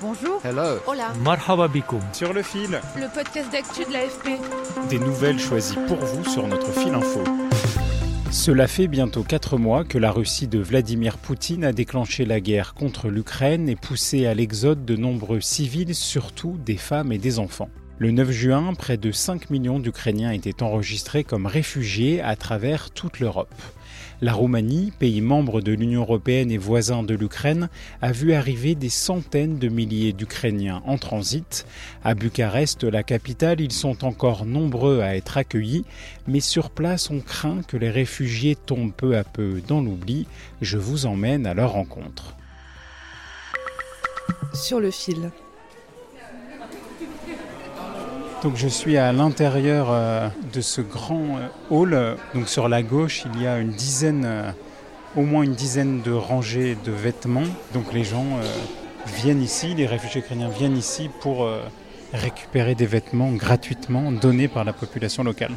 Bonjour. Hello. Hola. Marhaba bikoum. Sur le fil, Le podcast d'actu de l'AFP. des nouvelles choisies pour vous sur notre fil info. Cela fait bientôt 4 mois que la Russie de Vladimir Poutine a déclenché la guerre contre l'Ukraine et poussé à l'exode de nombreux civils, surtout des femmes et des enfants. Le 9 juin, près de 5 millions d'Ukrainiens étaient enregistrés comme réfugiés à travers toute l'Europe. La Roumanie, pays membre de l'Union européenne et voisin de l'Ukraine, a vu arriver des centaines de milliers d'Ukrainiens en transit. À Bucarest, la capitale, ils sont encore nombreux à être accueillis, mais sur place, on craint que les réfugiés tombent peu à peu dans l'oubli. Je vous emmène à leur rencontre. Sur le fil. Donc je suis à l'intérieur euh, de ce grand euh, hall. Donc sur la gauche, il y a une dizaine, euh, au moins une dizaine de rangées de vêtements. Donc les gens viennent ici, les réfugiés ukrainiens viennent ici pour récupérer des vêtements gratuitement donnés par la population locale.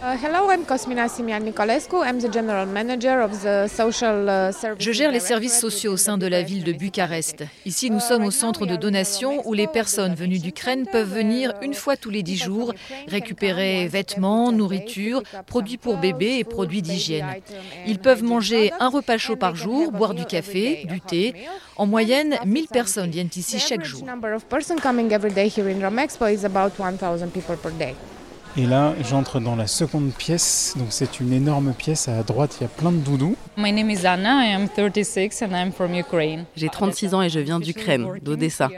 Hello, I'm Cosmina Simian Nicolescu. I'm the general manager of the social services. Je gère les services sociaux au sein de la ville de Bucarest. Ici, nous sommes au centre de donation où les personnes venues d'Ukraine peuvent venir une fois tous les dix jours récupérer vêtements, nourriture, produits pour bébés et produits d'hygiène. Ils peuvent manger un repas chaud par jour, boire du café, du thé. En moyenne, 1000 personnes viennent ici chaque jour. The number of persons coming every day here in Romexpo is about 1000 people per day. Et là, j'entre dans la seconde pièce. Donc c'est une énorme pièce. À droite, il y a plein de doudous. My name is Anna, I am 36 and I'm from Ukraine. J'ai 36 ans et je viens d'Ukraine, d'Odessa.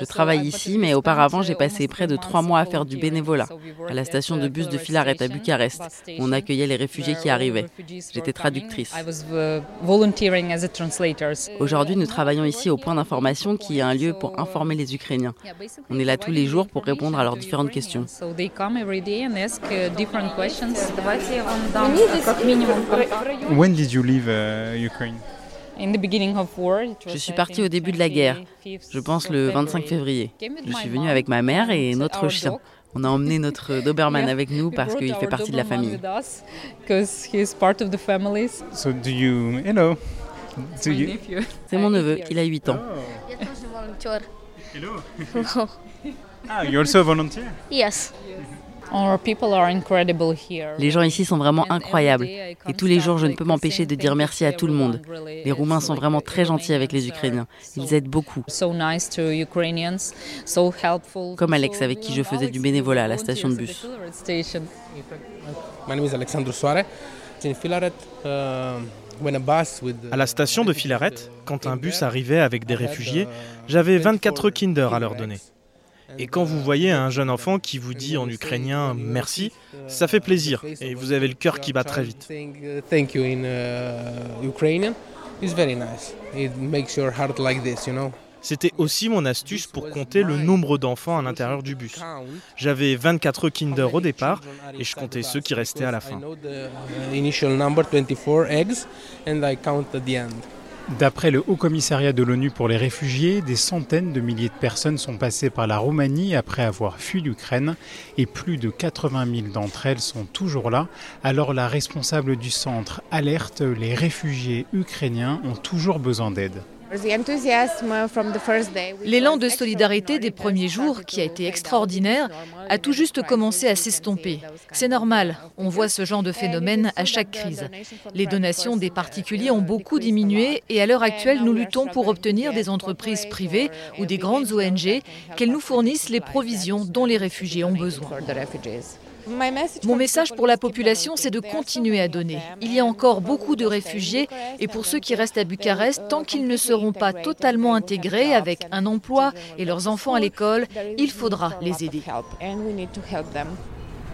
Je travaille ici, mais auparavant, j'ai passé près de trois mois à faire du bénévolat à la station de bus de Filaret à Bucarest, où on accueillait les réfugiés qui arrivaient. J'étais traductrice. Aujourd'hui, nous travaillons ici au point d'information qui est un lieu pour informer les Ukrainiens. On est là tous les jours pour répondre à leurs différentes questions. When did you leave uh, Ukraine? Je suis partie au début de la guerre, je pense le 25 février. Je suis venue avec ma mère et notre chien. On a emmené notre Doberman avec nous parce qu'il fait partie de la famille. So do you, hello. Do you, C'est mon neveu, il a 8 ans. hello. ah, you also volunteer? Yes. Les gens ici sont vraiment incroyables. Et tous les jours, je ne peux m'empêcher de dire merci à tout le monde. Les Roumains sont vraiment très gentils avec les Ukrainiens. Ils aident beaucoup. Comme Alex, avec qui je faisais du bénévolat à la station de bus. My name is Alexandru Soare. In Filaret, uh, À la station de Filaret, quand un bus arrivait avec des réfugiés, j'avais 24 Kinder à leur donner. Et quand vous voyez un jeune enfant qui vous dit en ukrainien merci, ça fait plaisir et vous avez le cœur qui bat très vite. Uh. C'était aussi mon astuce pour compter le nombre d'enfants à l'intérieur du bus. J'avais 24 Kinder au départ et je comptais ceux qui restaient à la fin. I know the initial number 24 eggs and I count at the end. D'après le Haut Commissariat de l'ONU pour les réfugiés, des centaines de milliers de personnes sont passées par la Roumanie après avoir fui l'Ukraine et plus de 80 000 d'entre elles sont toujours là. Alors la responsable du centre alerte, les réfugiés ukrainiens ont toujours besoin d'aide. L'élan de solidarité des premiers jours, qui a été extraordinaire, a tout juste commencé à s'estomper. C'est normal, on voit ce genre de phénomène à chaque crise. Les donations des particuliers ont beaucoup diminué et à l'heure actuelle, nous luttons pour obtenir des entreprises privées ou des grandes ONG qu'elles nous fournissent les provisions dont les réfugiés ont besoin. Mon message pour la population, c'est de continuer à donner. Il y a encore beaucoup de réfugiés et pour ceux qui restent à Bucarest, tant qu'ils ne seront pas totalement intégrés avec un emploi et leurs enfants à l'école, il faudra les aider.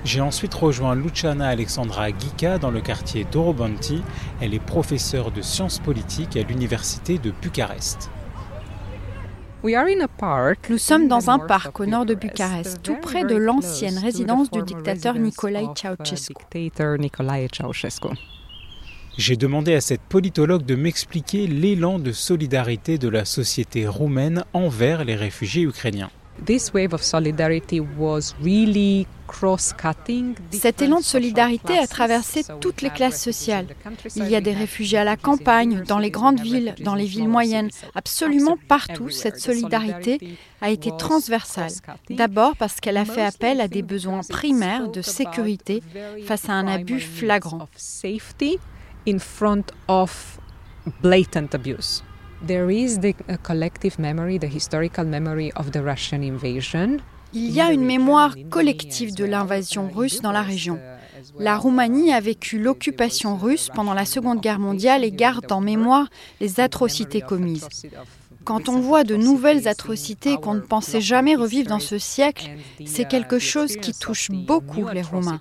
J'ai ensuite rejoint Luciana Alexandra Gica dans le quartier d'Orobanti. Elle est professeure de sciences politiques à l'université de Bucarest. Nous sommes dans un parc au nord de Bucarest, tout près de l'ancienne résidence du dictateur Nicolae Ceausescu. J'ai demandé à cette politologue de m'expliquer l'élan de solidarité de la société roumaine envers les réfugiés ukrainiens. Cet élan de solidarité a traversé toutes les classes sociales. Il y a des réfugiés à la campagne, dans les grandes villes, dans les villes moyennes. Absolument partout, cette solidarité a été transversale. D'abord parce qu'elle a fait appel à des besoins primaires de sécurité face à un abus flagrant. Il y a une mémoire collective de l'invasion russe dans la région. La Roumanie a vécu l'occupation russe pendant la Seconde Guerre mondiale et garde en mémoire les atrocités commises. Quand on voit de nouvelles atrocités qu'on ne pensait jamais revivre dans ce siècle, c'est quelque chose qui touche beaucoup les Roumains.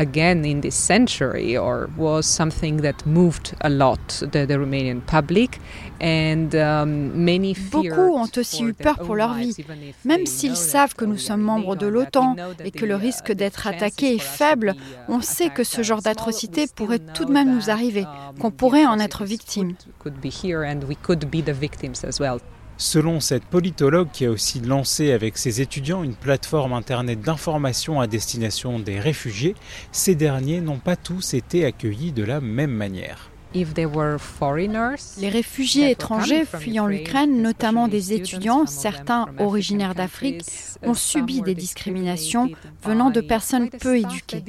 Again in this century or was something that moved a lot the, the Romanian public and um, many Beaucoup ont aussi eu peur pour leur vie, même s'ils savent que nous sommes membres de l'OTAN et que le risque d'être attaqué est faible. On sait que ce genre d'atrocité pourrait tout de même nous arriver, qu'on pourrait en être victime. Selon cette politologue qui a aussi lancé avec ses étudiants une plateforme Internet d'information à destination des réfugiés, ces derniers n'ont pas tous été accueillis de la même manière. Les réfugiés étrangers fuyant l'Ukraine, notamment des étudiants, certains originaires d'Afrique, ont subi des discriminations venant de personnes peu éduquées.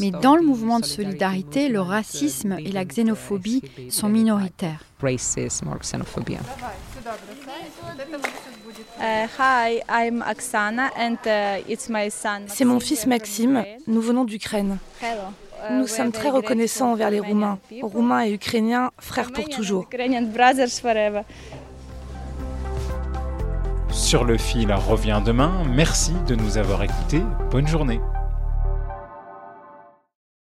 Mais dans le mouvement de solidarité, le racisme et la xénophobie sont minoritaires. C'est mon fils Maxime, nous venons d'Ukraine. Nous sommes très reconnaissants envers les Roumains, Roumains et Ukrainiens, frères pour toujours. Sur le fil revient demain. Merci de nous avoir écoutés. Bonne journée.